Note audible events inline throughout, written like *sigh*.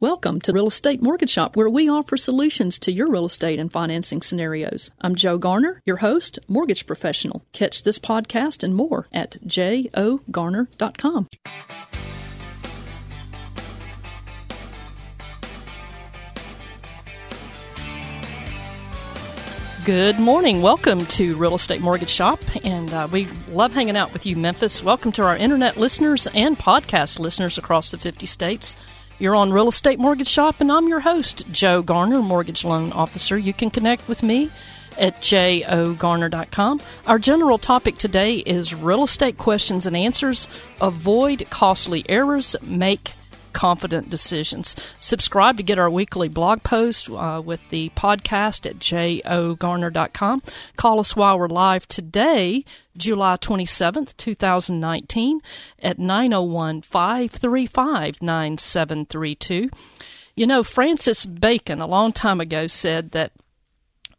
Welcome to Real Estate Mortgage Shop, where we offer solutions to your real estate and financing scenarios. I'm Joe Garner, your host, mortgage professional. Catch this podcast and more at jogarner.com. Good morning. Welcome to Real Estate Mortgage Shop, and uh, we love hanging out with you, Memphis. Welcome to our internet listeners and podcast listeners across the 50 states. You're on Real Estate Mortgage Shop, and I'm your host, Joe Garner, Mortgage Loan Officer. You can connect with me at jogarner.com. Our general topic today is real estate questions and answers. Avoid costly errors, make confident decisions. Subscribe to get our weekly blog post uh, with the podcast at jogarner.com. Call us while we're live today, July 27th, 2019, at 901 535 9732. You know, Francis Bacon, a long time ago, said that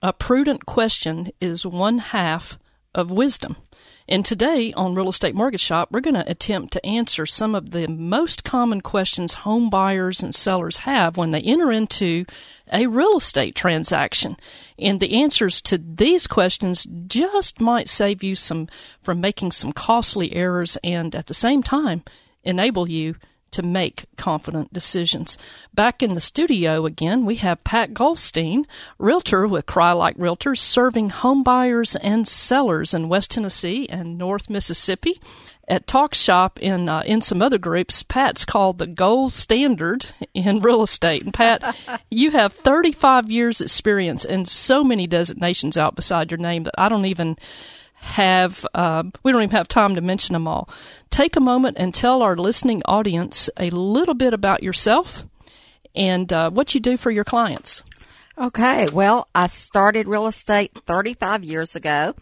a prudent question is one half of wisdom. And today on Real Estate Mortgage Shop, we're going to attempt to answer some of the most common questions home buyers and sellers have when they enter into a real estate transaction. And the answers to these questions just might save you some from making some costly errors and at the same time enable you to make confident decisions. Back in the studio again, we have Pat Goldstein, realtor with Crye-Leike Realtors, serving home buyers and sellers in West Tennessee and North Mississippi. At Talk Shop in uh, in some other groups, Pat's called the gold standard in real estate. And Pat, *laughs* you have 35 years experience and so many designations out beside your name that I don't even have uh, we don't even have time to mention them all. Take a moment and tell our listening audience a little bit about yourself and uh, what you do for your clients. Okay, well, I started real estate 35 years ago,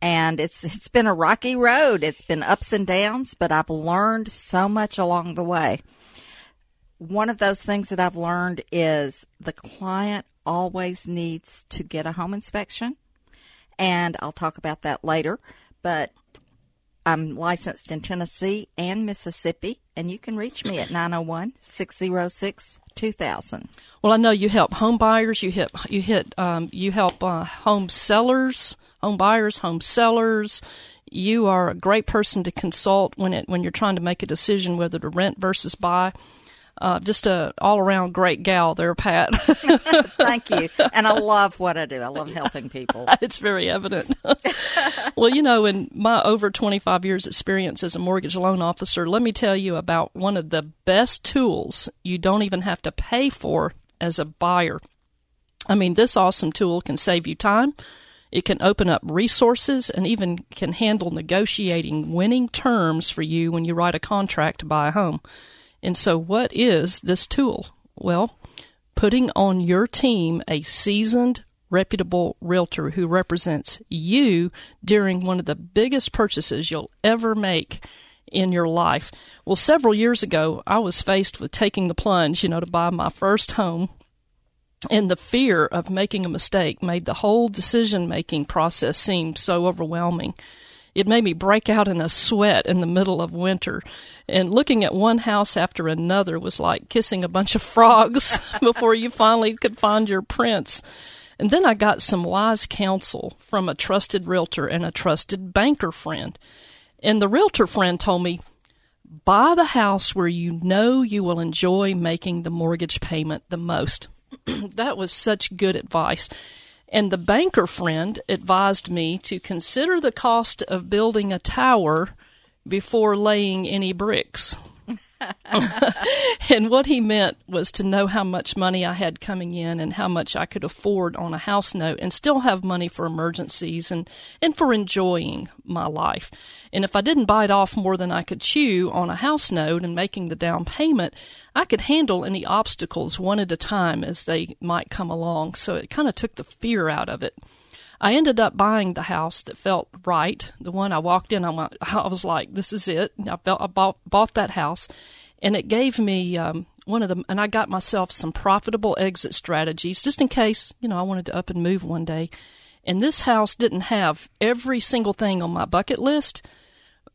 and it's it's been a rocky road. It's been ups and downs, but I've learned so much along the way. One of those things that I've learned is the client always needs to get a home inspection and I'll talk about that later. But I'm licensed in Tennessee and Mississippi, and you can reach me at 901 606 2000. Well, I know you help home buyers, you hit, you hit, um, you help uh, home sellers, home buyers, home sellers. You are a great person to consult when it when you're trying to make a decision whether to rent versus buy. Uh, just a all around great gal there, Pat. *laughs* Thank you. *laughs* And I love what I do. I love helping people. *laughs* it's very evident. well, you know, in my over 25 years experience as a mortgage loan officer, let me tell you about one of the best tools you don't even have to pay for as a buyer. I mean, this awesome tool can save you time. It can open up resources and even can handle negotiating winning terms for you when you write a contract to buy a home. And so, what is this tool? Well, putting on your team a seasoned, reputable realtor who represents you during one of the biggest purchases you'll ever make in your life. Well, several years ago, I was faced with taking the plunge, you know, to buy my first home. And the fear of making a mistake made the whole decision making process seem so overwhelming. It made me break out in a sweat in the middle of winter. And looking at one house after another was like kissing a bunch of frogs *laughs* before you finally could find your prince. And then I got some wise counsel from a trusted realtor and a trusted banker friend. And the realtor friend told me, buy the house where you know you will enjoy making the mortgage payment the most. *clears throat* that was such good advice. And the banker friend advised me to consider the cost of building a tower before laying any bricks. *laughs* and what he meant was to know how much money I had coming in and how much I could afford on a house note and still have money for emergencies and, and for enjoying my life. And if I didn't bite off more than I could chew on a house note and making the down payment, I could handle any obstacles one at a time as they might come along. So it kind of took the fear out of it. I ended up buying the house that felt right. The one I walked in, I, went, *laughs* I was like, "This is it." I felt I bought bought that house, and it gave me um, one of them. And I got myself some profitable exit strategies just in case you know I wanted to up and move one day. And this house didn't have every single thing on my bucket list,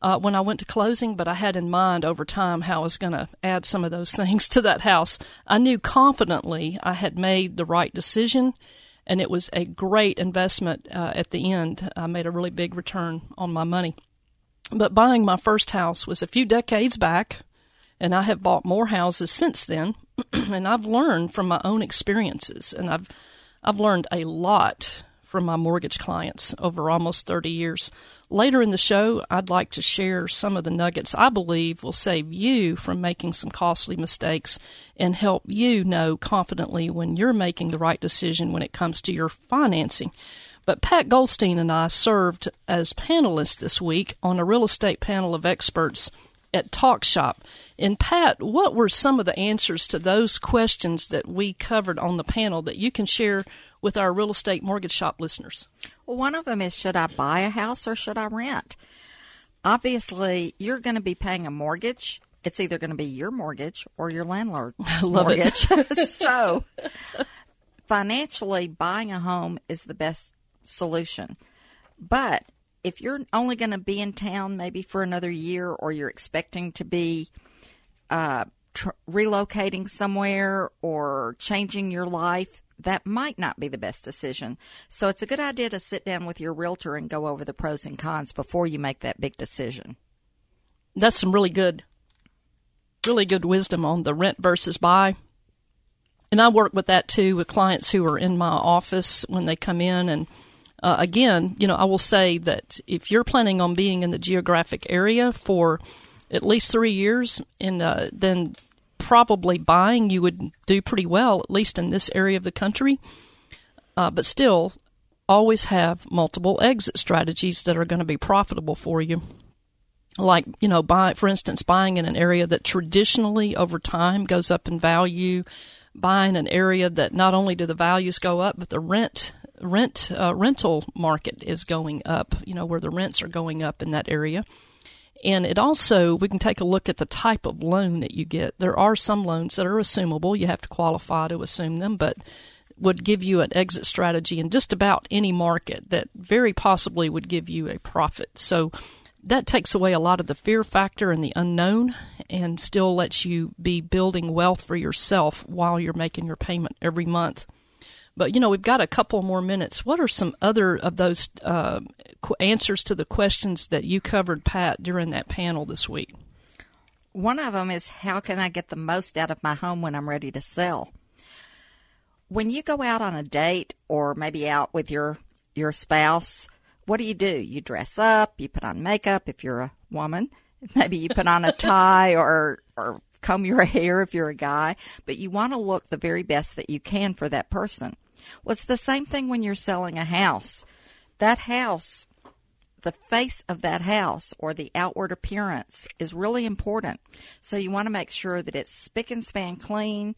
uh, when I went to closing, but I had in mind over time how I was going to add some of those *laughs* things to that house. I knew confidently I had made the right decision, and it was a great investment uh, at the end. I made a really big return on my money. But buying my first house was a few decades back, and I have bought more houses since then, *clears throat* and I've learned from my own experiences, and I've I've learned a lot from my mortgage clients over almost 30 years. Later in the show, I'd like to share some of the nuggets I believe will save you from making some costly mistakes and help you know confidently when you're making the right decision when it comes to your financing. But Pat Goldstein and I served as panelists this week on a real estate panel of experts at Talk Shop. And Pat, what were some of the answers to those questions that we covered on the panel that you can share with our real estate mortgage shop listeners? Well, one of them is should I buy a house or should I rent? Obviously, you're going to be paying a mortgage. It's either going to be your mortgage or your landlord's *laughs* mortgage. *laughs* so, financially, buying a home is the best solution. But if you're only going to be in town maybe for another year or you're expecting to be uh, tr- relocating somewhere or changing your life, that might not be the best decision. So it's a good idea to sit down with your realtor and go over the pros and cons before you make that big decision. That's some really good, really good wisdom on the rent versus buy. And I work with that too with clients who are in my office when they come in. And uh, again, you know, I will say that if you're planning on being in the geographic area for at least three years, and uh, then probably buying, you would do pretty well, at least in this area of the country. Uh, but still, always have multiple exit strategies that are going to be profitable for you. Like, you know, buy, for instance, buying in an area that traditionally over time goes up in value, buying an area that not only do the values go up, but the rent rent uh, rental market is going up. You know, where the rents are going up in that area. And it also, we can take a look at the type of loan that you get. There are some loans that are assumable. You have to qualify to assume them, but would give you an exit strategy in just about any market that very possibly would give you a profit. So that takes away a lot of the fear factor and the unknown and still lets you be building wealth for yourself while you're making your payment every month. But you know, we've got a couple more minutes. What are some other of those uh, answers to the questions that you covered, Pat, during that panel this week? One of them is how can I get the most out of my home when I'm ready to sell? When you go out on a date or maybe out with your your spouse, what do you do? You dress up, you put on makeup if you're a woman, *laughs* maybe you put on a *laughs* tie or or comb your *laughs* hair if you're a guy, but you want to look the very best that you can for that person. Well, it's the same thing when you're selling a house. That house the face of that house or the outward appearance is really important. So you want to make sure that it's spick and span clean.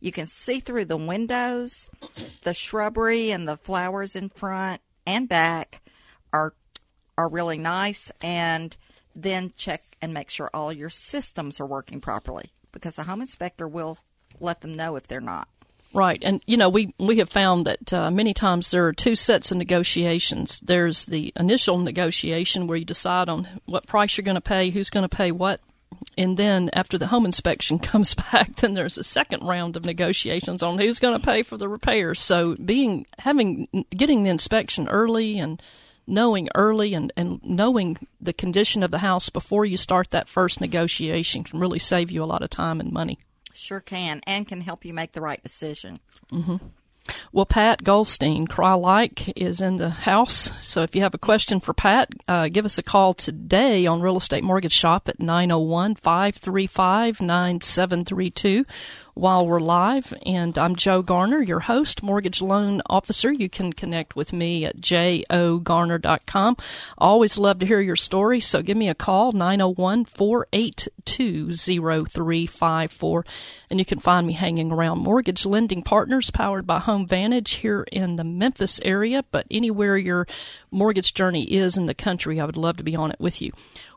You can see through the windows. The shrubbery and the flowers in front and back are are really nice and then check and make sure all your systems are working properly because the home inspector will let them know if they're not. Right, and you know we we have found that uh, many times there are two sets of negotiations. There's the initial negotiation where you decide on what price you're going to pay, who's going to pay what, and then after the home inspection *laughs* comes back, then there's a second round of negotiations on who's going to pay for the repairs. So being having getting the inspection early and knowing early and, and knowing the condition of the house before you start that first negotiation can really save you a lot of time and money. Sure can, and can help you make the right decision. Mm-hmm. Well, Pat Goldstein, Crye-Leike, is in the house. So if you have a question for Pat, uh, give us a call today on Real Estate Mortgage Shop at 901 535 9732 while we're live. And I'm Joe Garner, your host, mortgage loan officer. You can connect with me at jogarner.com. Always love to hear your story, so give me a call, 901 482 0354. And you can find me hanging around Mortgage Lending Partners, powered by Home Vantage here in the Memphis area, but anywhere your mortgage journey is in the country, I would love to be on it with you.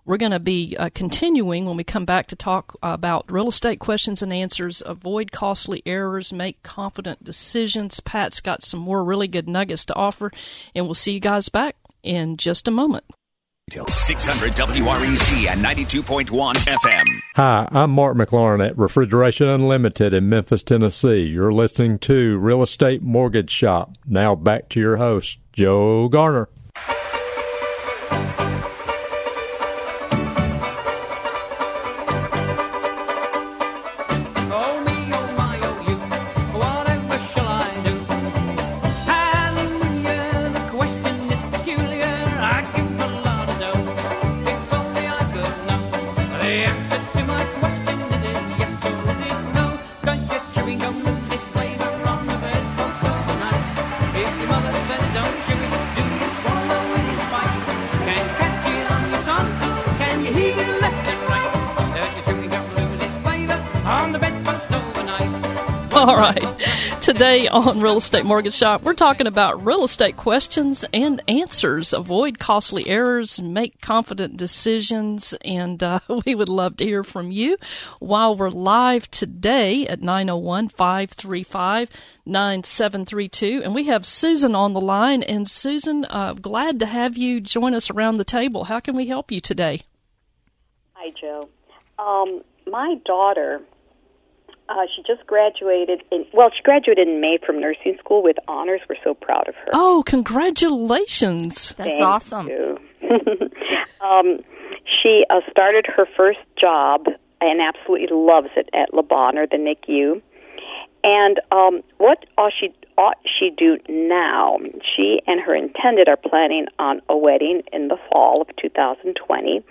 We're going to be uh, continuing when we come back to talk about real estate questions and answers, avoid costly errors, make confident decisions. Pat's got some more really good nuggets to offer, and we'll see you guys back in just a moment. 600 WREC and 92.1 FM. Hi, I'm Mark McLaurin at Refrigeration Unlimited in Memphis, Tennessee. You're listening to Real Estate Mortgage Shop. Now back to your host, Joe Garner. Today on Real Estate Mortgage Shop, we're talking about real estate questions and answers. Avoid costly errors, make confident decisions, and uh, *laughs* we would love to hear from you while we're live today at 901 535 9732. And we have Susan on the line. And Susan, uh, glad to have you join us around the table. How can we help you today? Hi, Joe. Um, my daughter uh, she just graduated in well, she graduated in May from nursing school with honors. We're so proud of her. Oh, congratulations! That's Thank awesome. you. *laughs* um, she uh, started her first job and absolutely loves it at Le Bonheur, the NICU. And um, what ought she ought she do now? She and her intended are planning on a wedding in the fall of 2020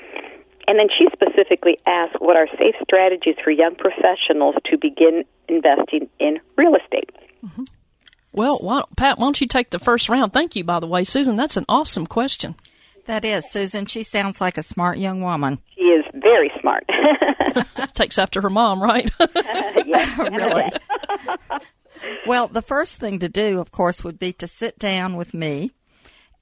and then she specifically asked what are safe strategies for young professionals to begin investing in real estate. Mm-hmm. Well, why, Pat, why don't you take the first round? Thank you, by the way, Susan. That's an awesome question. That is, Susan. She sounds like a smart young woman. She is very smart. *laughs* *laughs* Takes after her mom, right? *laughs* really? well, the first thing to do, of course, would be to sit down with me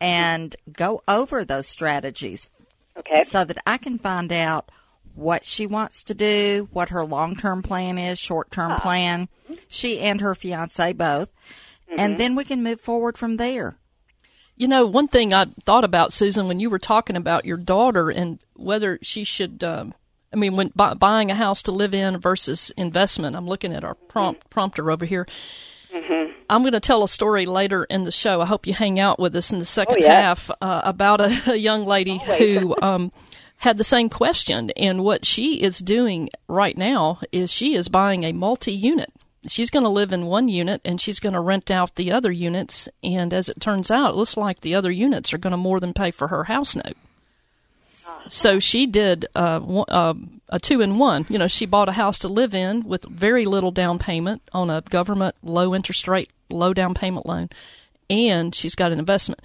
and go over those strategies Okay. So that I can find out what she wants to do, what her long term plan is, short term ah. plan, she and her fiance both, mm-hmm. and then we can move forward from there. You know, one thing I thought about, Susan, when you were talking about your daughter and whether she should, um, I mean, when bu- buying a house to live in versus investment, I'm looking at our prompt, mm-hmm. prompter over here. Mm-hmm. I'm going to tell a story later in the show. I hope you hang out with us in the second oh, yeah. half uh, about a, a, young lady *laughs* who um, had the same question. And what she is doing right now is she is buying a multi unit. She's going to live in one unit and she's going to rent out the other units. And as it turns out, it looks like the other units are going to more than pay for her house note. So she did uh, uh, a two in one. You know, she bought a house to live in with very little down payment on a government low interest rate, low down payment loan, and she's got an investment.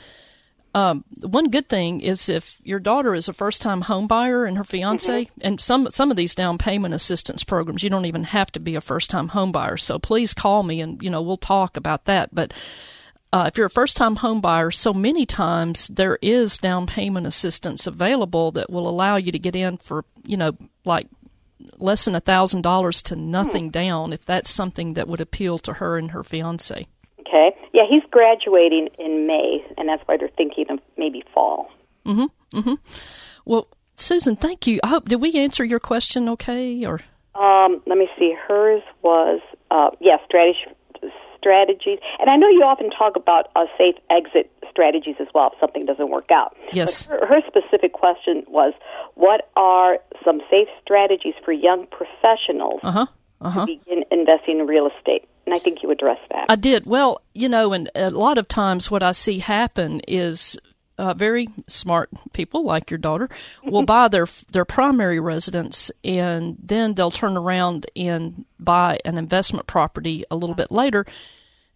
Um, one good thing is if your daughter is a first time home buyer and her fiance, mm-hmm. and some some of these down payment assistance programs, you don't even have to be a first time home buyer. So please call me and you know we'll talk about that. But uh, if you're a first time home buyer, so many times there is down payment assistance available that will allow you to get in for, you know, like less than a thousand dollars to nothing hmm. down if that's something that would appeal to her and her fiance. Okay. Yeah, he's graduating in May, and that's why they're thinking of maybe fall. Mm-hmm. Mm-hmm. Well, Susan, thank you. I hope did we answer your question okay or um, let me see. Hers was uh, yes, yeah, strategy strategies. And I know you often talk about uh, safe exit strategies as well if something doesn't work out. Yes. Her, her, specific question was what are some safe strategies for young professionals uh-huh. Uh-huh. to begin investing in real estate? And I think you addressed that. I did. Well, you know, and a lot of times what I see happen is uh, very smart people like your daughter will buy their their primary residence and then they'll turn around and buy an investment property a little bit later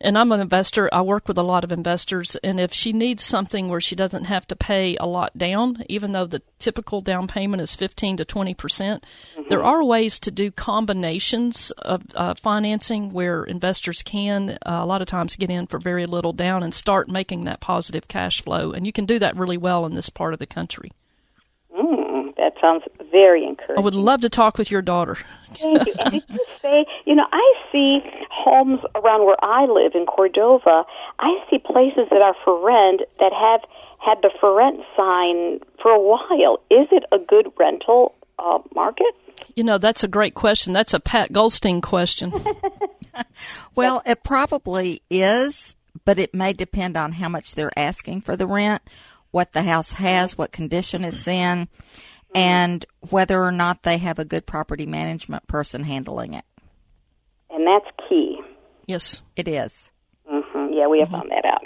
and I'm an investor. I work with a lot of investors, and if she needs something where she doesn't have to pay a lot down, even though the typical down payment is 15 to 20 percent, mm-hmm. there are ways to do combinations of uh, financing where investors can uh, a lot of times get in for very little down and start making that positive cash flow, and you can do that really well in this part of the country. That sounds very encouraging. I would love to talk with your daughter. Thank you. And did you *laughs* say, you know, I see homes around where I live in Cordova. I see places that are for rent that have had the for rent sign for a while. Is it a good rental uh, market? You know, that's a great question. That's a Pat Goldstein question. *laughs* Well, it probably is, but it may depend on how much they're asking for the rent, what the house has, what condition it's in, and whether or not they have a good property management person handling it. And that's key. yes. It is. hmm Yeah, we have found that out.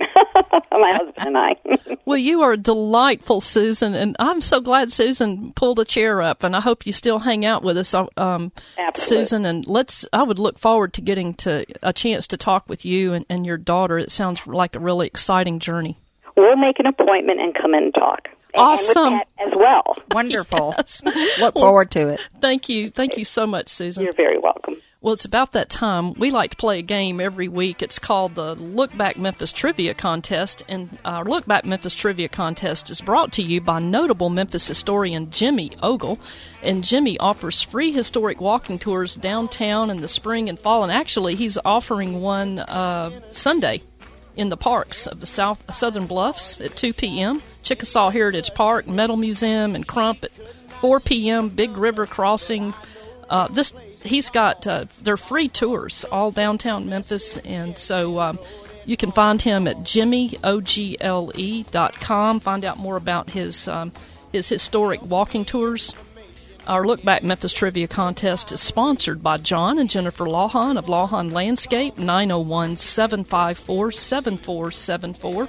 *laughs* My husband and I. *laughs* Well, you are delightful, Susan, and I'm so glad Susan pulled a chair up, and I hope you still hang out with us, um, Susan. And let's. I would look forward to getting to a chance to talk with you and, and your daughter. It sounds like a really exciting journey. we'll make an appointment and come in and talk. And- Awesome. And with that as well. Wonderful. *laughs* Yes. Look forward to it. Thank you, thank you so much, Susan. You're very welcome. Well, it's about that time. We like to play a game every week. It's called the Look Back Memphis Trivia Contest. And our Look Back Memphis Trivia Contest is brought to you by notable Memphis historian Jimmy Ogle. And Jimmy offers free historic walking tours downtown in the spring and fall. And actually, he's offering one uh, Sunday in the parks of the South Southern Bluffs at 2 p.m., Chickasaw Heritage Park, Metal Museum, and Crump at 4 p.m., Big River Crossing. Uh, this he's got uh, they're free tours all downtown Memphis, and so um, you can find him at jimmyogle E dot com. Find out more about his um, his historic walking tours. Our Look Back Memphis Trivia Contest is sponsored by John and Jennifer Lawhon of Lawhon Landscape, 901 754 7474.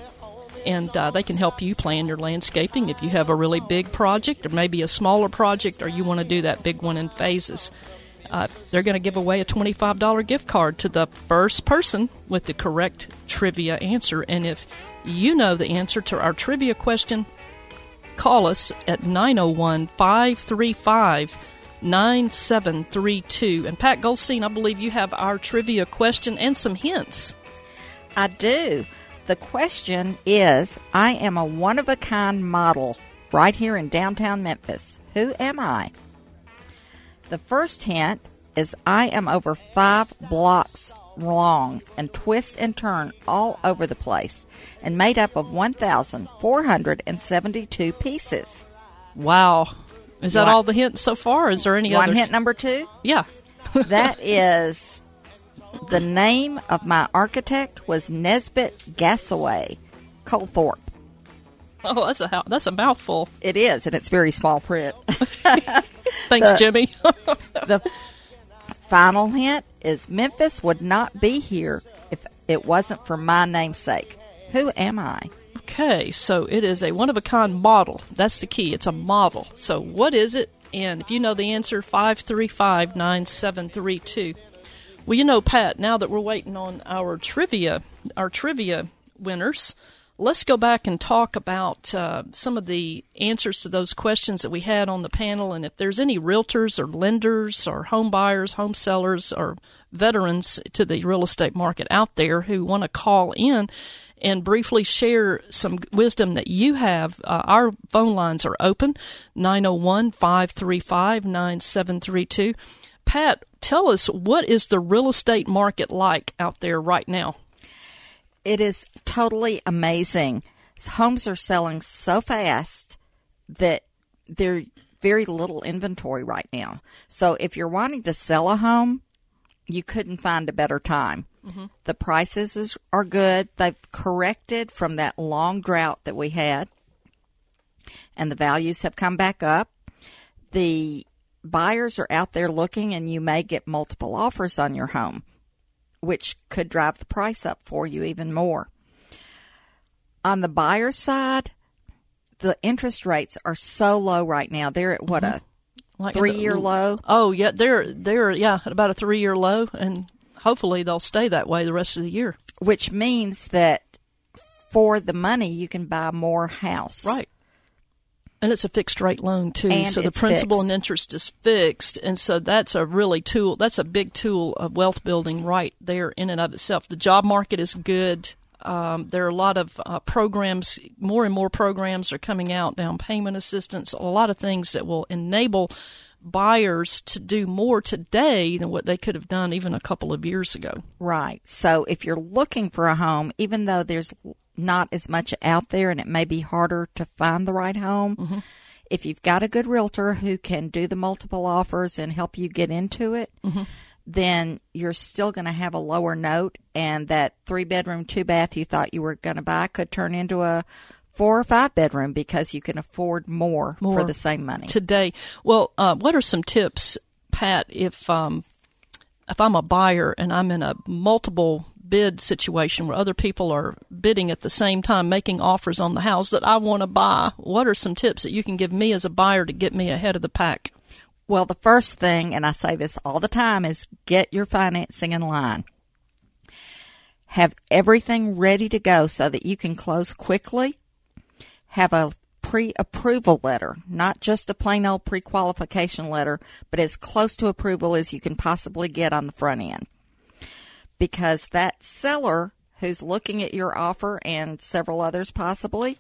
And uh, they can help you plan your landscaping if you have a really big project or maybe a smaller project or you want to do that big one in phases. Uh, they're going to give away a $25 gift card to the first person with the correct trivia answer. And if you know the answer to our trivia question, call us at 901 535 9732. And Pat Goldstein, I believe you have our trivia question and some hints. I do. The question is I am a one of a kind model right here in downtown Memphis. Who am I? The first hint is I am over five blocks long and twist and turn all over the place and made up of 1,472 pieces. Wow. Is that What? all the hints so far? Is there any other? One others? hint number two yeah. *laughs* that is the name of my architect was Nesbitt Gasaway Colthorpe. Oh, that's a that's a mouthful. It is, and it's very small print. *laughs* Thanks, *laughs* The- Jimmy. the final hint is Memphis would not be here if it wasn't for my namesake. Who am I? okay, so it is a one of a kind model. That's the key. It's a model. So what is it? And if you know the answer, five three five nine seven three two. Well, you know, Pat. Now that we're waiting on our trivia, our trivia winners, let's go back and talk about uh, some of the answers to those questions that we had on the panel. And if there's any realtors or lenders or home buyers, home sellers, or veterans to the real estate market out there who want to call in and briefly share some wisdom that you have, uh, our phone lines are open 901 535 9732. Pat, tell us what is the real estate market like out there right now? It is totally amazing. Homes are selling so fast that there's very little inventory right now. So if you're wanting to sell a home, you couldn't find a better time. Mm-hmm. The prices is, are good. They've corrected from that long drought that we had, and the values have come back up. The buyers are out there looking, and you may get multiple offers on your home which could drive the price up for you even more. On the buyer side, the interest rates are so low right now. They're at what a mm-hmm. Like three year low. Oh yeah, they're they're yeah about a three year low, and hopefully they'll stay that way the rest of the year. which means that for the money you can buy more house. Right. And it's a fixed rate loan too, And so the principal fixed. and interest is fixed, and so that's a really tool. That's a big tool of wealth building right there in and of itself. The job market is good. Um, there are a lot of uh, programs, more and more programs are coming out, down payment assistance, a lot of things that will enable buyers to do more today than what they could have done even a couple of years ago. Right. So if you're looking for a home, even though there's not as much out there and it may be harder to find the right home, mm-hmm. if you've got a good realtor who can do the multiple offers and help you get into it, mm-hmm. then you're still going to have a lower note and that three bedroom, two bath you thought you were going to buy could turn into a four or five bedroom because you can afford more, more for the same money today. Well, uh, what are some tips, Pat? If um, if I'm a buyer and I'm in a multiple bid situation where other people are bidding at the same time, making offers on the house that I want to buy, what are some tips that you can give me as a buyer to get me ahead of the pack? Well, the first thing, and I say this all the time, is get your financing in line. Have everything ready to go so that you can close quickly have a pre approval letter, not just a plain old pre qualification letter, but as close to approval as you can possibly get on the front end. Because that seller who's looking at your offer and several others possibly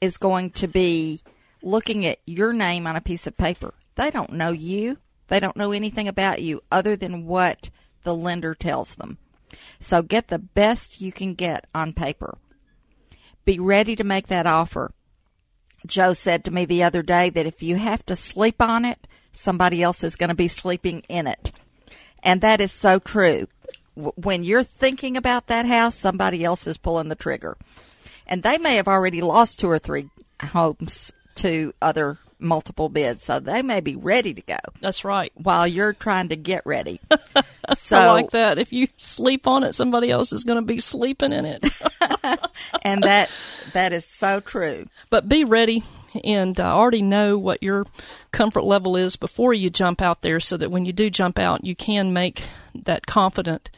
is going to be looking at your name on a piece of paper. They don't know you, they don't know anything about you other than what the lender tells them. So get the best you can get on paper be ready to make that offer. Joe said to me the other day that if you have to sleep on it, somebody else is going to be sleeping in it. And that is so true. When you're thinking about that house, somebody else is pulling the trigger. And they may have already lost two or three homes to other multiple bids, so they may be ready to go. That's right. While you're trying to get ready. *laughs* so I like that. If you sleep on it, somebody else is going to be sleeping in it. *laughs* and that that is so true. But be ready and uh, already know what your comfort level is before you jump out there so that when you do jump out, you can make that confident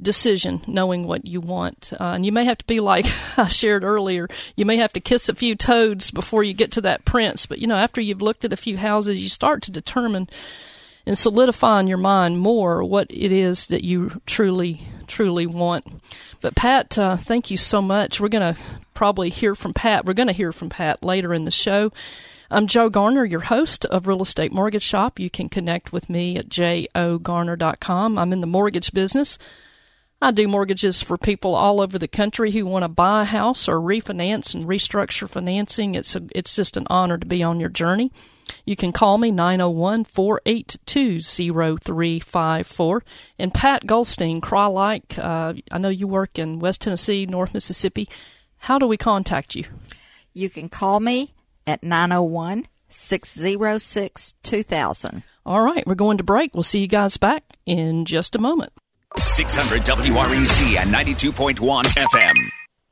decision, knowing what you want. Uh, and you may have to be like *laughs* I shared earlier, you may have to kiss a few toads before you get to that prince. But, you know, after you've looked at a few houses, you start to determine and solidify in your mind more what it is that you truly, truly want. But, Pat, uh, thank you so much. We're going to probably hear from Pat. We're going to hear from Pat later in the show. I'm Joe Garner, your host of Real Estate Mortgage Shop. You can connect with me at jogarner.com. I'm in the mortgage business. I do mortgages for people all over the country who want to buy a house or refinance and restructure financing. It's a, it's just an honor to be on your journey. You can call me 901 482 0354. And Pat Goldstein, Crye-Leike, uh, I know you work in West Tennessee, North Mississippi. How do we contact you? You can call me at 901 606 2000. All right, we're going to break. We'll see you guys back in just a moment. 600 WREC and 92.1 FM.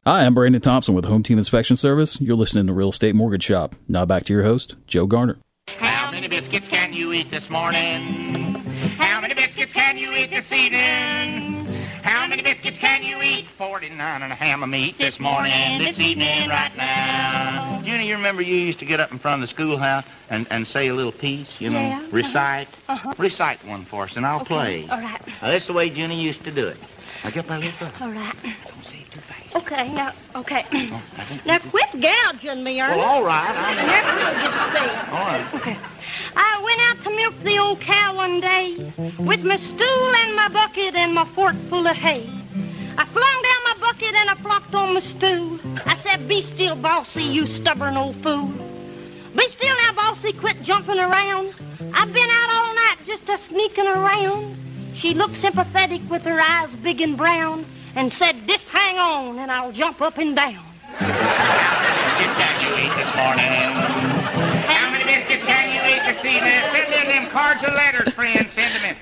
Hi, I'm Brandon Thompson with Home Team Inspection Service. You're listening to Real Estate Mortgage Shop. Now back to your host, Joe Garner. How many biscuits can you eat this morning? How many biscuits can you eat this evening? How many biscuits can you eat? 49 and a ham of meat this morning, this evening, right now. Junie, you remember you used to get up in front of the schoolhouse and, and say a little piece, you know, yeah. recite? Uh-huh. Recite one for us, and I'll okay. play. All right. Now, that's the way Junie used to do it. Now, get my little brother. All right. Don't say it too fast. Okay, now, okay. Oh, now, quit gouging me, Ernie. Well, all right. I. Never will get to All right. Okay. I went out to milk the old cow one day with my stool and my bucket and my fork full of hay. I flung down my bucket and I flopped on my stool. I said, be still, bossy, you stubborn old fool. Be still now, bossy, quit jumping around. I've been out all night just a sneaking around. She looked sympathetic with her eyes big and brown and said, just hang on and I'll jump up and down. biscuits can you eat this morning? How many biscuits can you eat this evening? Send in them cards and letters, friends. Send them in.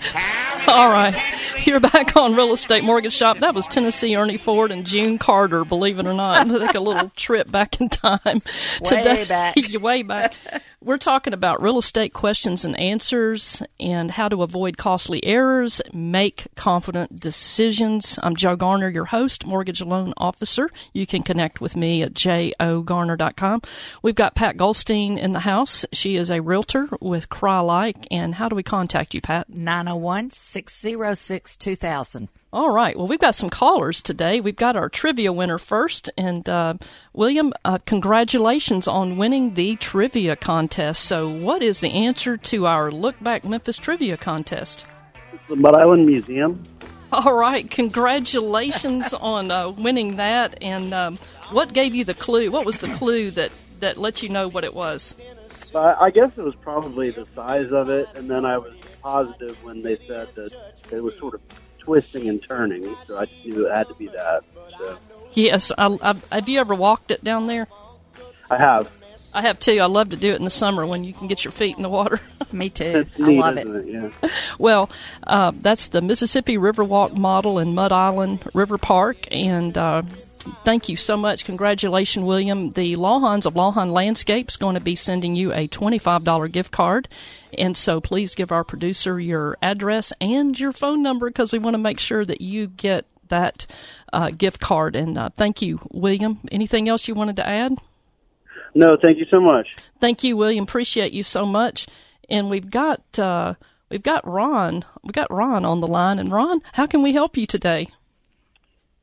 All right. Biscuits can you eat? You're back on Real Estate Mortgage Shop. That was Tennessee Ernie Ford and June Carter, believe it or not. Take a little *laughs* trip back in time. Way back. *laughs* way back. We're talking about real estate questions and answers and how to avoid costly errors, make confident decisions. I'm Joe Garner, your host, mortgage loan officer. You can connect with me at jogarner.com. We've got Pat Goldstein in the house. She is a realtor with Crye-Leike. And how do we contact you, Pat? 901 606 2000. All right. Well, we've got some callers today. We've got our trivia winner first. And uh, William, uh, congratulations on winning the trivia contest. So, what is the answer to our Look Back Memphis trivia contest? The Mud Island Museum. All right. Congratulations *laughs* on uh, winning that. And um, what gave you the clue? What was the clue that, that let you know what it was? I I guess it was probably the size of it, and then I was positive when they said that it was sort of twisting and turning, so I just knew it had to be that. So Yes. I, I, have you ever walked it down there? I have. I have too. I love to do it in the summer when you can get your feet in the water. *laughs* Me too. It's I love it. isn't it? Yeah. *laughs* Well, uh, that's the Mississippi Riverwalk model in Mud Island River Park, and uh, thank you so much. Congratulations, William. The Lawhons of Lawhon Landscapes going to be sending you a twenty-five dollar gift card, and so please give our producer your address and your phone number because we want to make sure that you get that uh, gift card. And uh, thank you, William. Anything else you wanted to add? No, thank you so much. Thank you, William. Appreciate you so much. And we've got uh, we've got Ron. We got Ron on the line. And Ron, how can we help you today?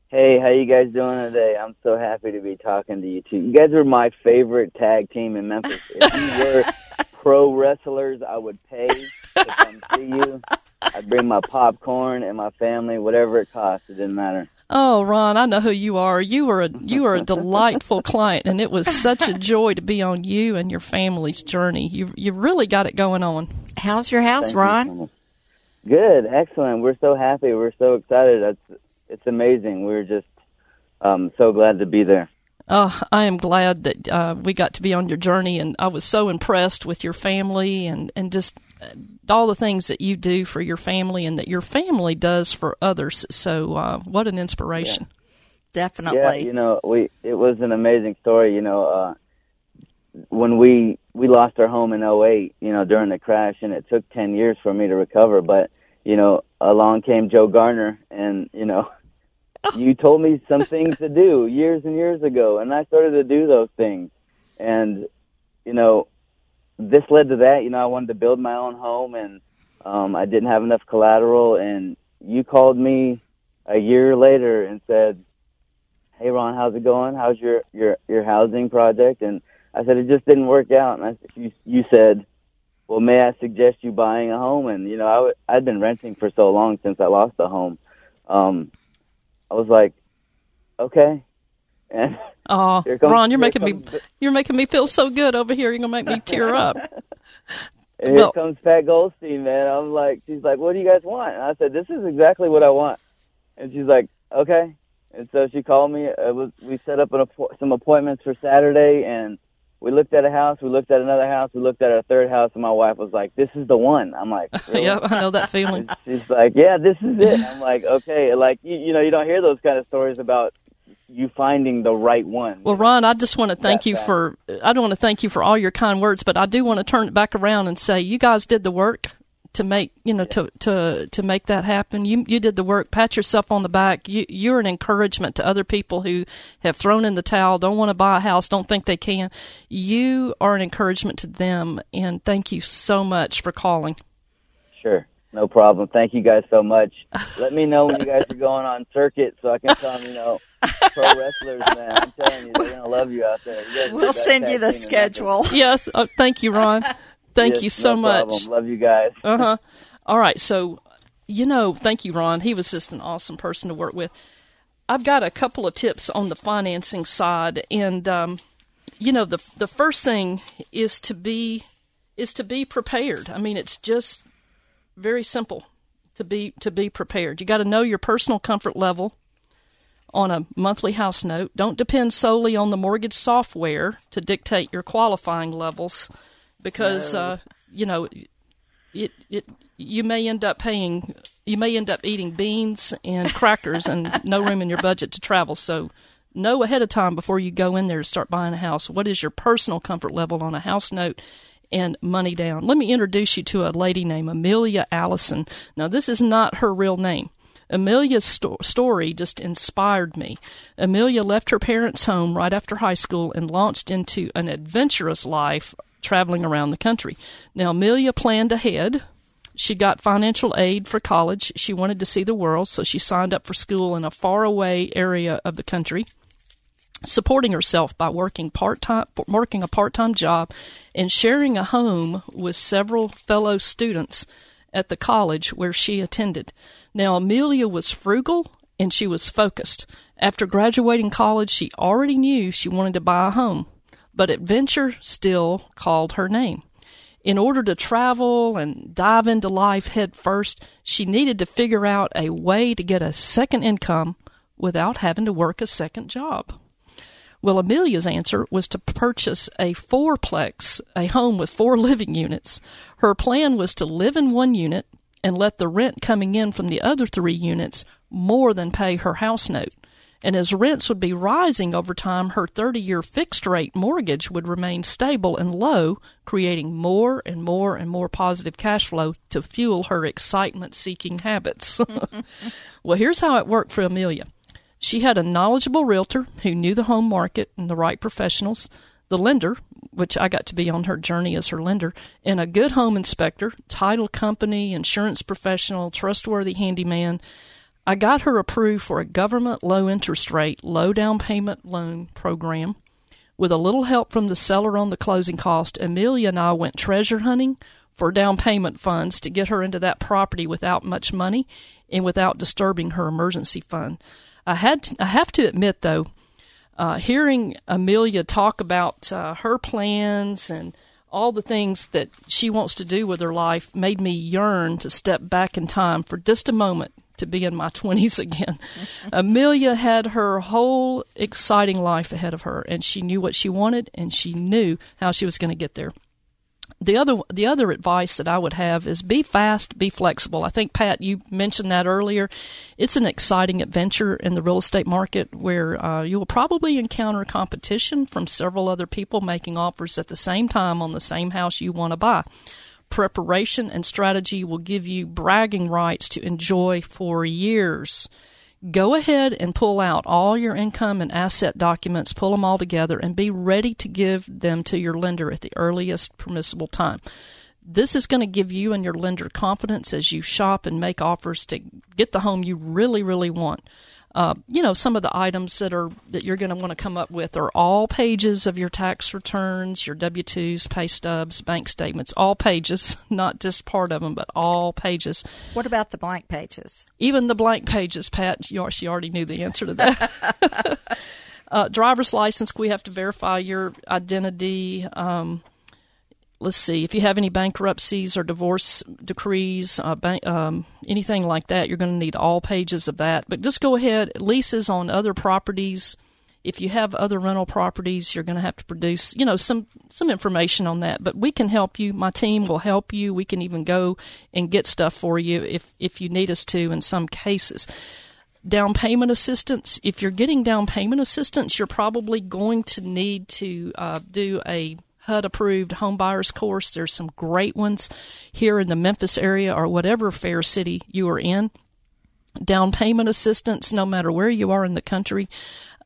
Hey, how you guys doing today? I'm so happy to be talking to you two. You guys are my favorite tag team in Memphis. If you were *laughs* pro wrestlers, I would pay to come see you. I'd bring my popcorn and my family, whatever it costs. It didn't matter. Oh, Ron, I know who you are. You were a you were a *laughs* delightful client, and it was such a *laughs* joy to be on you and your family's journey. You you really got it going on. How's your house, Thank you Ron? so. Good, excellent. We're so happy. We're so excited. It's it's amazing. We're just um, so glad to be there. Oh, I am glad that uh, we got to be on your journey, and I was so impressed with your family and and just uh, all the things that you do for your family and that your family does for others. So, uh, what an inspiration! Definitely. Yeah, you know, we it was an amazing story. You know, uh, when we we lost our home in '08, you know, during the crash, and it took ten years for me to recover. But you know, along came Joe Garner, and you know, *laughs* you told me some things to do years and years ago, and I started to do those things, and you know, this led to that. You know, I wanted to build my own home, and um, I didn't have enough collateral, and you called me a year later and said, "Hey, Ron, how's it going? How's your your your housing project?" And I said it just didn't work out, and I, you you said, "Well, may I suggest you buying a home?" And you know, I w- I'd been renting for so long since I lost the home. Um, I was like, "Okay," and *laughs* Oh, comes- Ron, you're making me you're making me feel so good over here. You're gonna make me tear up. *laughs* And Well- here comes Pat Goldstein, man. I'm like, she's like, what do you guys want? And I said, this is exactly what I want. And she's like, okay. And so she called me. It was we set up an some appointments for Saturday, and we looked at a house. We looked at another house. We looked at a third house, and my wife was like, "This is the one." I'm like, really? *laughs* yep, I know that feeling. *laughs* She's like, "Yeah, this is it." I'm like, *laughs* "Okay." Like you, you know, you don't hear those kind of stories about you finding the right one. Well, Ron, I just want to thank you for I don't want to thank you for all your kind words, but I do want to turn it back around and say you guys did the work to make you know to to to make that happen. You you did the work. Pat yourself on the back. You you're an encouragement to other people who have thrown in the towel, don't want to buy a house, don't think they can. You are an encouragement to them, and thank you so much for calling. Sure. No problem. Thank you guys so much. Let me know when you guys are going on circuit so I can tell them, you know, pro wrestlers, man. I'm telling you, they're going to love you out there. You We'll send you the schedule. Yes, uh, thank you, Ron. Thank Yes, you so no much. problem. Love you guys. *laughs* Uh huh. All right. So, you know, thank you, Ron. He was just an awesome person to work with. I've got a couple of tips on the financing side, and um, you know, the the first thing is to be is to be prepared. I mean, it's just very simple to be to be prepared. You got to know your personal comfort level on a monthly house note. Don't depend solely on the mortgage software to dictate your qualifying levels, because uh, you know it it you may end up paying you may end up eating beans and crackers and no room in your budget to travel. So know ahead of time before you go in there to start buying a house. What is your personal comfort level on a house note? And money down. Let me introduce you to a lady named Amelia Allison. Now, this is not her real name. Amelia's sto- story just inspired me. Amelia left her parents' home right after high school and launched into an adventurous life traveling around the country. Now, Amelia planned ahead She got financial aid for college. She wanted to see the world, so she signed up for school in a faraway area of the country, supporting herself by working part-time working a part-time job and sharing a home with several fellow students at the college where she attended. Now, Amelia was frugal and she was focused. After graduating college, she already knew she wanted to buy a home, but adventure still called her name. In order to travel and dive into life head first, she needed to figure out a way to get a second income without having to work a second job. Well, Amelia's answer was to purchase a fourplex, a home with four *laughs* living units. Her plan was to live in one unit and let the rent coming in from the other three units more than pay her house note. And as rents would be rising over time, her 30 year fixed rate mortgage would remain stable and low, creating more and more and more positive cash flow to fuel her excitement seeking habits. *laughs* well, here's how it worked for Amelia she had a knowledgeable realtor who knew the home market and the right professionals, the lender, which I got to be on her journey as her lender, and a good home inspector, title company, insurance professional, trustworthy handyman I got her approved for a government low interest rate, low down payment loan program. With a little help from the seller on the closing cost, Amelia and I went treasure hunting for down payment funds to get her into that property without much money and without disturbing her emergency fund. I had to, I have to admit though, uh, hearing Amelia talk about uh, her plans and all the things that she wants to do with her life made me yearn to step back in time for just a moment to be in my *laughs* 20s again. Amelia had her whole exciting life ahead of her, and she knew what she wanted, and she knew how she was going to get there. The other the other advice that I would have is be fast, be flexible. I think Pat, you mentioned that earlier. It's an exciting adventure in the real estate market where uh, you will probably encounter competition from several other people making offers at the same time on the same house you want to buy preparation and strategy will give you bragging rights to enjoy for years. Go ahead and pull out all your income and asset documents, pull them all together, and be ready to give them to your lender at the earliest permissible time. This is going to give you and your lender confidence as you shop and make offers to get the home you really, really want uh, you know, some of the items that are that you're going to want to come up with are all pages of your tax returns, your W twos, pay stubs, bank statements, all pages, *laughs* not just part of them, but all pages. What about the blank pages? Even the blank pages, Pat. You, she already knew the answer to that. *laughs* uh, driver's license, we have to verify your identity. Um, let's see if you have any bankruptcies or divorce decrees uh, bank, um, anything like that you're going to need all pages of that. But just go ahead leases on other properties. If you have other rental properties you're going to have to produce you know some some information on that. But we can help you. My team will help you. We can even go and get stuff for you if if you need us to in some cases. Down payment assistance. If you're getting down payment assistance you're probably going to need to uh, do a HUD approved home buyers course. There's some great ones here in the Memphis area or whatever fair city you are in. Down payment assistance, no matter where you are in the country.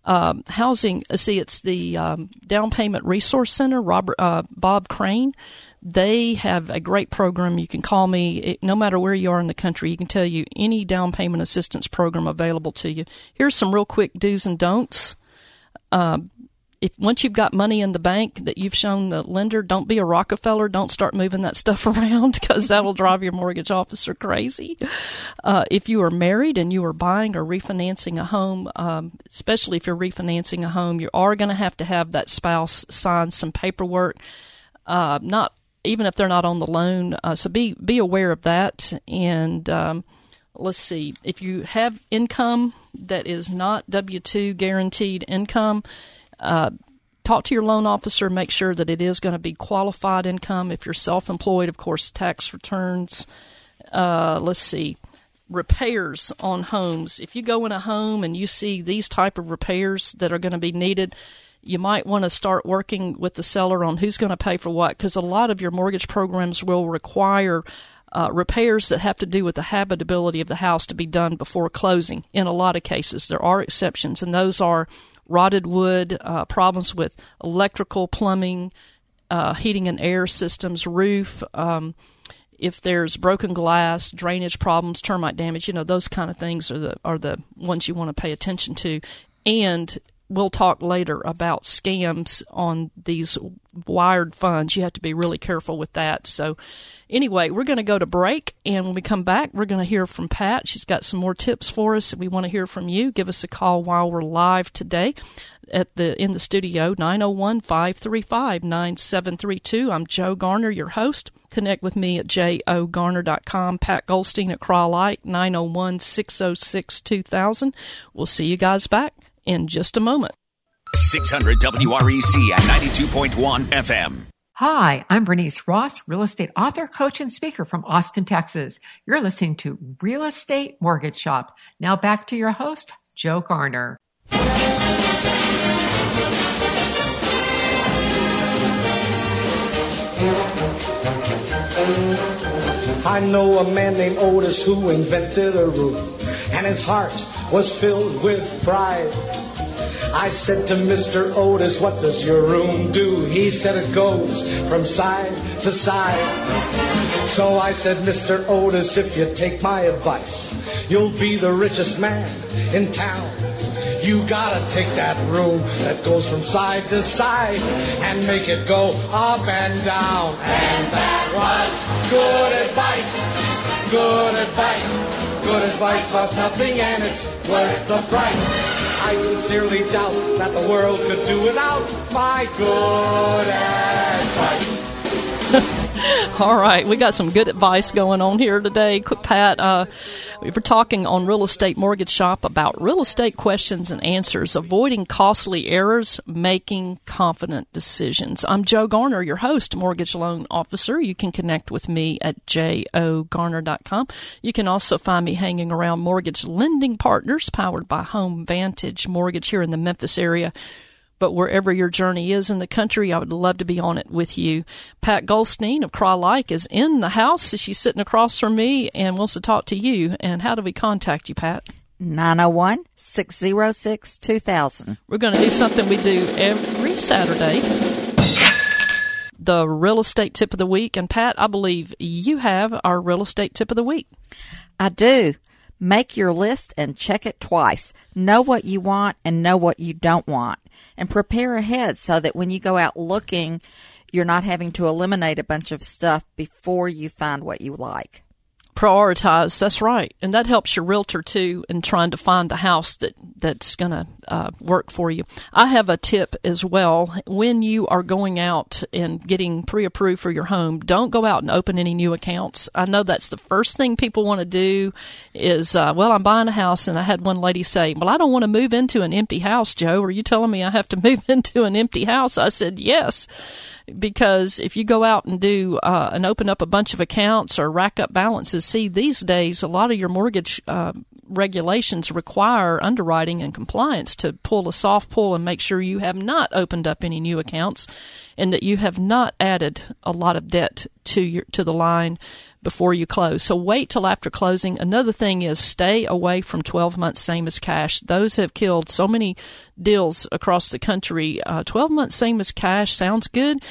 Um, housing, uh, see, it's the um, Down Payment Resource Center, Robert uh, Bob Chrane. They have a great program. You can call me it, no matter where you are in the country. You can tell you any down payment assistance program available to you. Here's some real quick do's and don'ts. Uh, if once you've got money in the bank that you've shown the lender, don't be a Rockefeller. Don't start moving that stuff *laughs* around because that will drive your mortgage officer crazy. Uh, if you are married and you are buying or refinancing a home, um, especially if you're refinancing a home, you are going to have to have that spouse sign some paperwork. Uh, not even if they're not on the loan. Uh, so be be aware of that and. Um, let's see, if you have income that is not W 2 guaranteed income, uh, talk to your loan officer, make sure that it is going to be qualified income. If you're self employed, of course, tax returns. Uh, let's see repairs on homes if you go in a home and you see these type of repairs that are going to be needed you might want to start working with the seller on who's going to pay for what because a lot of your mortgage programs will require uh, repairs that have to do with the habitability of the house to be done before closing in a lot of cases there are exceptions and those are rotted wood, uh, problems with electrical, plumbing, uh, heating and air systems, roof. Um, if there's broken glass, drainage problems, termite damage, you know, those kind of things are the are the ones you want to pay attention to. And we'll talk later about scams on these wired funds. You have to be really careful with that. So, anyway, we're going to go to break, and when we come back, we're going to hear from Pat. She's got some more tips for us. We want to hear from you. Give us a call while we're live today at the in the studio 901-535-9732. I'm Joe Garner, your host. Connect with me at jogarner.com. Pat Goldstein at Crye-Leike 901-606-2000. We'll see you guys back in just a moment. 600 WREC and 92.1 FM. Hi, I'm Bernice Ross, real estate author, coach, and speaker from Austin, Texas. You're listening to Real Estate Mortgage Shop. Now back to your host, Joe Garner. I know a man named Otis who invented a room, and his heart was filled with pride. I said to Mr. Otis, what does your room do? He said it goes from side to side. So I said, Mr. Otis, if you take my advice, you'll be the richest man in town. You gotta take that room that goes from side to side and make it go up and down. And that was good advice. Good advice. Good advice costs nothing and it's worth the price. I sincerely doubt that the world could do without my good advice. *laughs* *laughs* All right, we got some good advice going on here today. Quick Pat, uh, we were talking on Real Estate Mortgage Shop about real estate questions and answers, avoiding costly errors, making confident decisions. I'm Joe Garner, your host, mortgage loan officer. You can connect with me at jogarner.com. You can also find me hanging around Mortgage Lending Partners, powered by Home Vantage Mortgage here in the Memphis area but wherever your journey is in the country, I would love to be on it with you. Pat Goldstein of Crye-Leike is in the house. She's sitting across from me and wants to talk to you. And how do we contact you, Pat? 901 606 2000. We're going to do something we do every Saturday the real estate tip of the week. And Pat, I believe you have our real estate tip of the week. I do. Make your list and check it twice. Know what you want and know what you don't want and prepare ahead so that when you go out looking, you're not having to eliminate a bunch of stuff before you find what you like. Prioritize. That's right, and that helps your realtor too in trying to find a house that that's going to uh, work for you. I have a tip as well. When you are going out and getting pre-approved for your home, don't go out and open any new accounts. I know that's the first thing people want to do. Is uh, well, I'm buying a house, and I had one lady say, "Well, I don't want to move into an empty house." Joe, are you telling me I have to *laughs* move into an empty house? I said yes because if you go out and do uh, and open up a bunch of accounts or rack up balances, see these days a lot of your mortgage uh, regulations require underwriting and compliance to pull a soft pull and make sure you have not opened up any new accounts and that you have not added a lot of debt to your to the line before you close. So wait till after closing. Another thing is stay away from 12 months same as cash. Those have killed so many deals across the country. Uh, 12 months same as cash sounds good,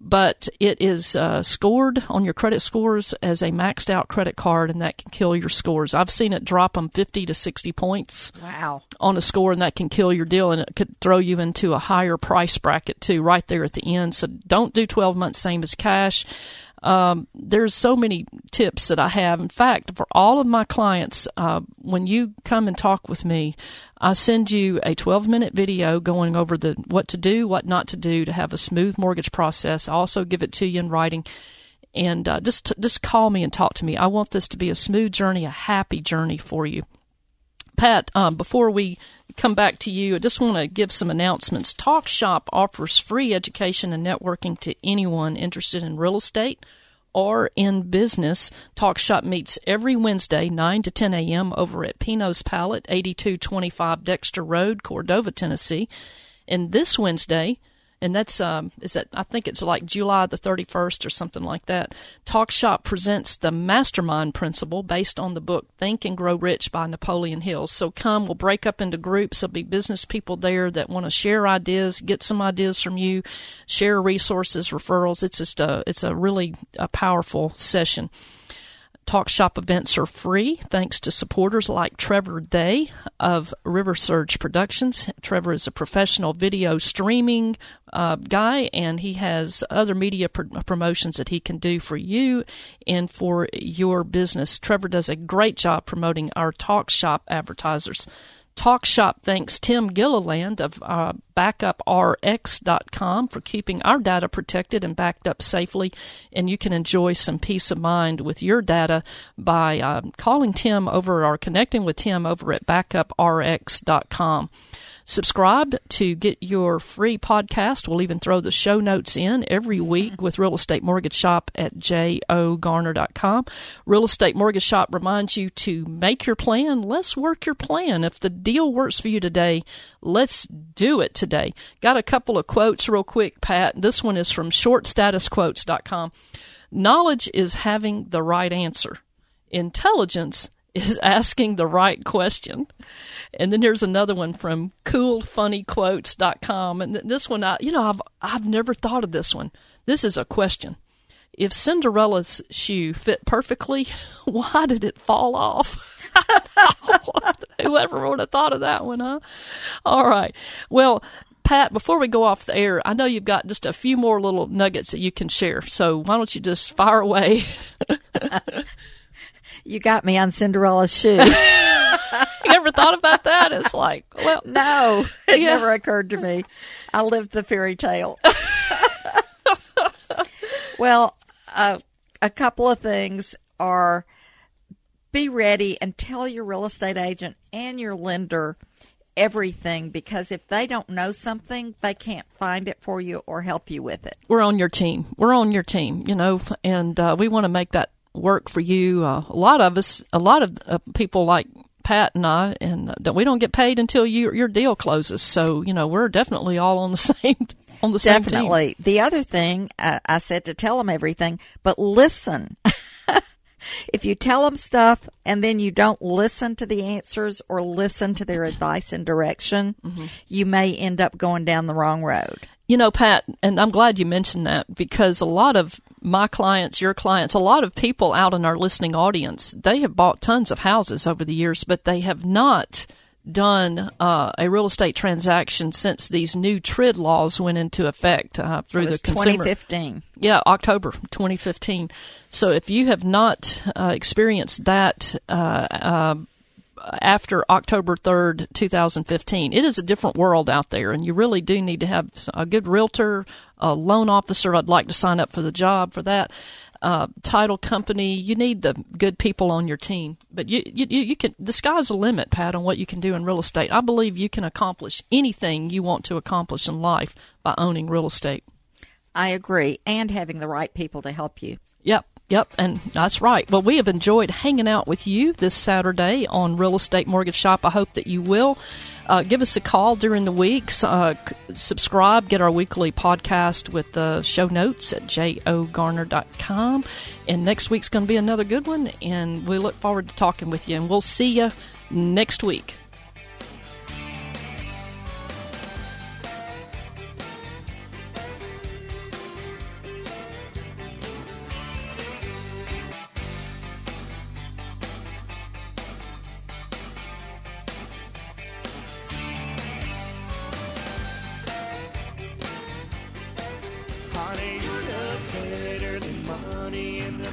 but it is uh, scored on your credit scores as a maxed out credit card, and that can kill your scores. I've seen it drop them 50 to 60 points. Wow. On a score, and that can kill your deal, and it could throw you into a higher price bracket too, right there at the end. So don't do 12 months same as cash. Um, there's so many tips that I have. In fact, for all of my clients, uh, when you come and talk with me, I send you a 12 minute video going over the what to do, what not to do to have a smooth mortgage process. I also give it to you in writing. And uh, just just call me and talk to me. I want this to be a smooth journey, a happy journey for you. Pat, um, before we come back to you, I just want to give some announcements. Talk Shop offers free education and networking to anyone interested in real estate or in business. Talk Shop meets every Wednesday, 9 to 10 a.m., over at Pinot's Palette, 8225 Dexter Road, Cordova, Tennessee. And this Wednesday, and that's um, is that I think it's like July the 31st or something like that. Talk Shop presents the Mastermind Principle based on the book Think and Grow Rich by Napoleon Hill. So come, we'll break up into groups. There'll be business people there that want to share ideas, get some ideas from you, share resources, referrals. It's just a it's a really a powerful session. Talk Shop events are free thanks to supporters like Trevor Day of River Surge Productions. Trevor is a professional video streaming uh, guy, and he has other media pr- promotions that he can do for you and for your business. Trevor does a great job promoting our Talk Shop advertisers. Talk Shop thanks Tim Gilliland of uh, backuprx.com for keeping our data protected and backed up safely. And you can enjoy some peace of mind with your data by uh, calling Tim over or connecting with Tim over at backuprx.com. Subscribe to get your free podcast. We'll even throw the show notes in every week mm-hmm. with Real Estate Mortgage Shop at jogarner.com. Real Estate Mortgage Shop reminds you to make your plan. Let's work your plan. If the deal works for you today, let's do it today. Got a couple of quotes real quick, Pat. This one is from shortstatusquotes.com. Knowledge is having the right answer. Intelligence is *laughs* asking the right question. And then there's another one from coolfunnyquotes.com. And this one, I, you know, I've, I've never thought of this one. This is a question. If Cinderella's shoe fit perfectly, *laughs* why did it fall off? *laughs* Whoever would have thought of that one, huh? All right. Well, Pat, before we go off the air, I know you've got just a few more little nuggets that you can share. So why don't you just fire away? *laughs* you got me on Cinderella's shoe. *laughs* you ever thought about that? It's like, well, no, it yeah. never occurred to me. I lived the fairy tale. *laughs* well, uh, a couple of things are be ready and tell your real estate agent and your lender everything because if they don't know something, they can't find it for you or help you with it. We're on your team. We're on your team, you know, and uh, we want to make that work for you. Uh, a lot of us, a lot of uh, people like Pat and I, and uh, we don't get paid until you, your deal closes. So you know we're definitely all on the *laughs* same on the same definitely. Team. The other thing uh, I said to tell them everything, but listen. *laughs* if you tell them stuff and then you don't listen to the answers or listen to their advice and direction, mm-hmm. you may end up going down the wrong road. You know, Pat, and I'm glad you mentioned that because a lot of my clients, your clients, a lot of people out in our listening audience, they have bought tons of houses over the years, but they have not done uh, a real estate transaction since these new TRID laws went into effect uh, through the consumer. 2015. Yeah, October 2015. So if you have not uh, experienced that uh, uh, after October 3rd, 2015. It is a different world out there, and you really do need to have a good realtor, a loan officer. I'd like to sign up for the job for that. Uh, title company, you need the good people on your team. But you, you, you can, the sky's the limit, Pat, on what you can do in real estate. I believe you can accomplish anything you want to accomplish in life by owning real estate. I agree, and having the right people to help you. Yep. Yep, and that's right. Well, we have enjoyed hanging out with you this Saturday on Real Estate Mortgage Shop. I hope that you will. Uh, give us a call during the weeks. Uh, subscribe, get our weekly podcast with the show notes at jogarner.com. And next week's going to be another good one, and we look forward to talking with you. And we'll see you next week.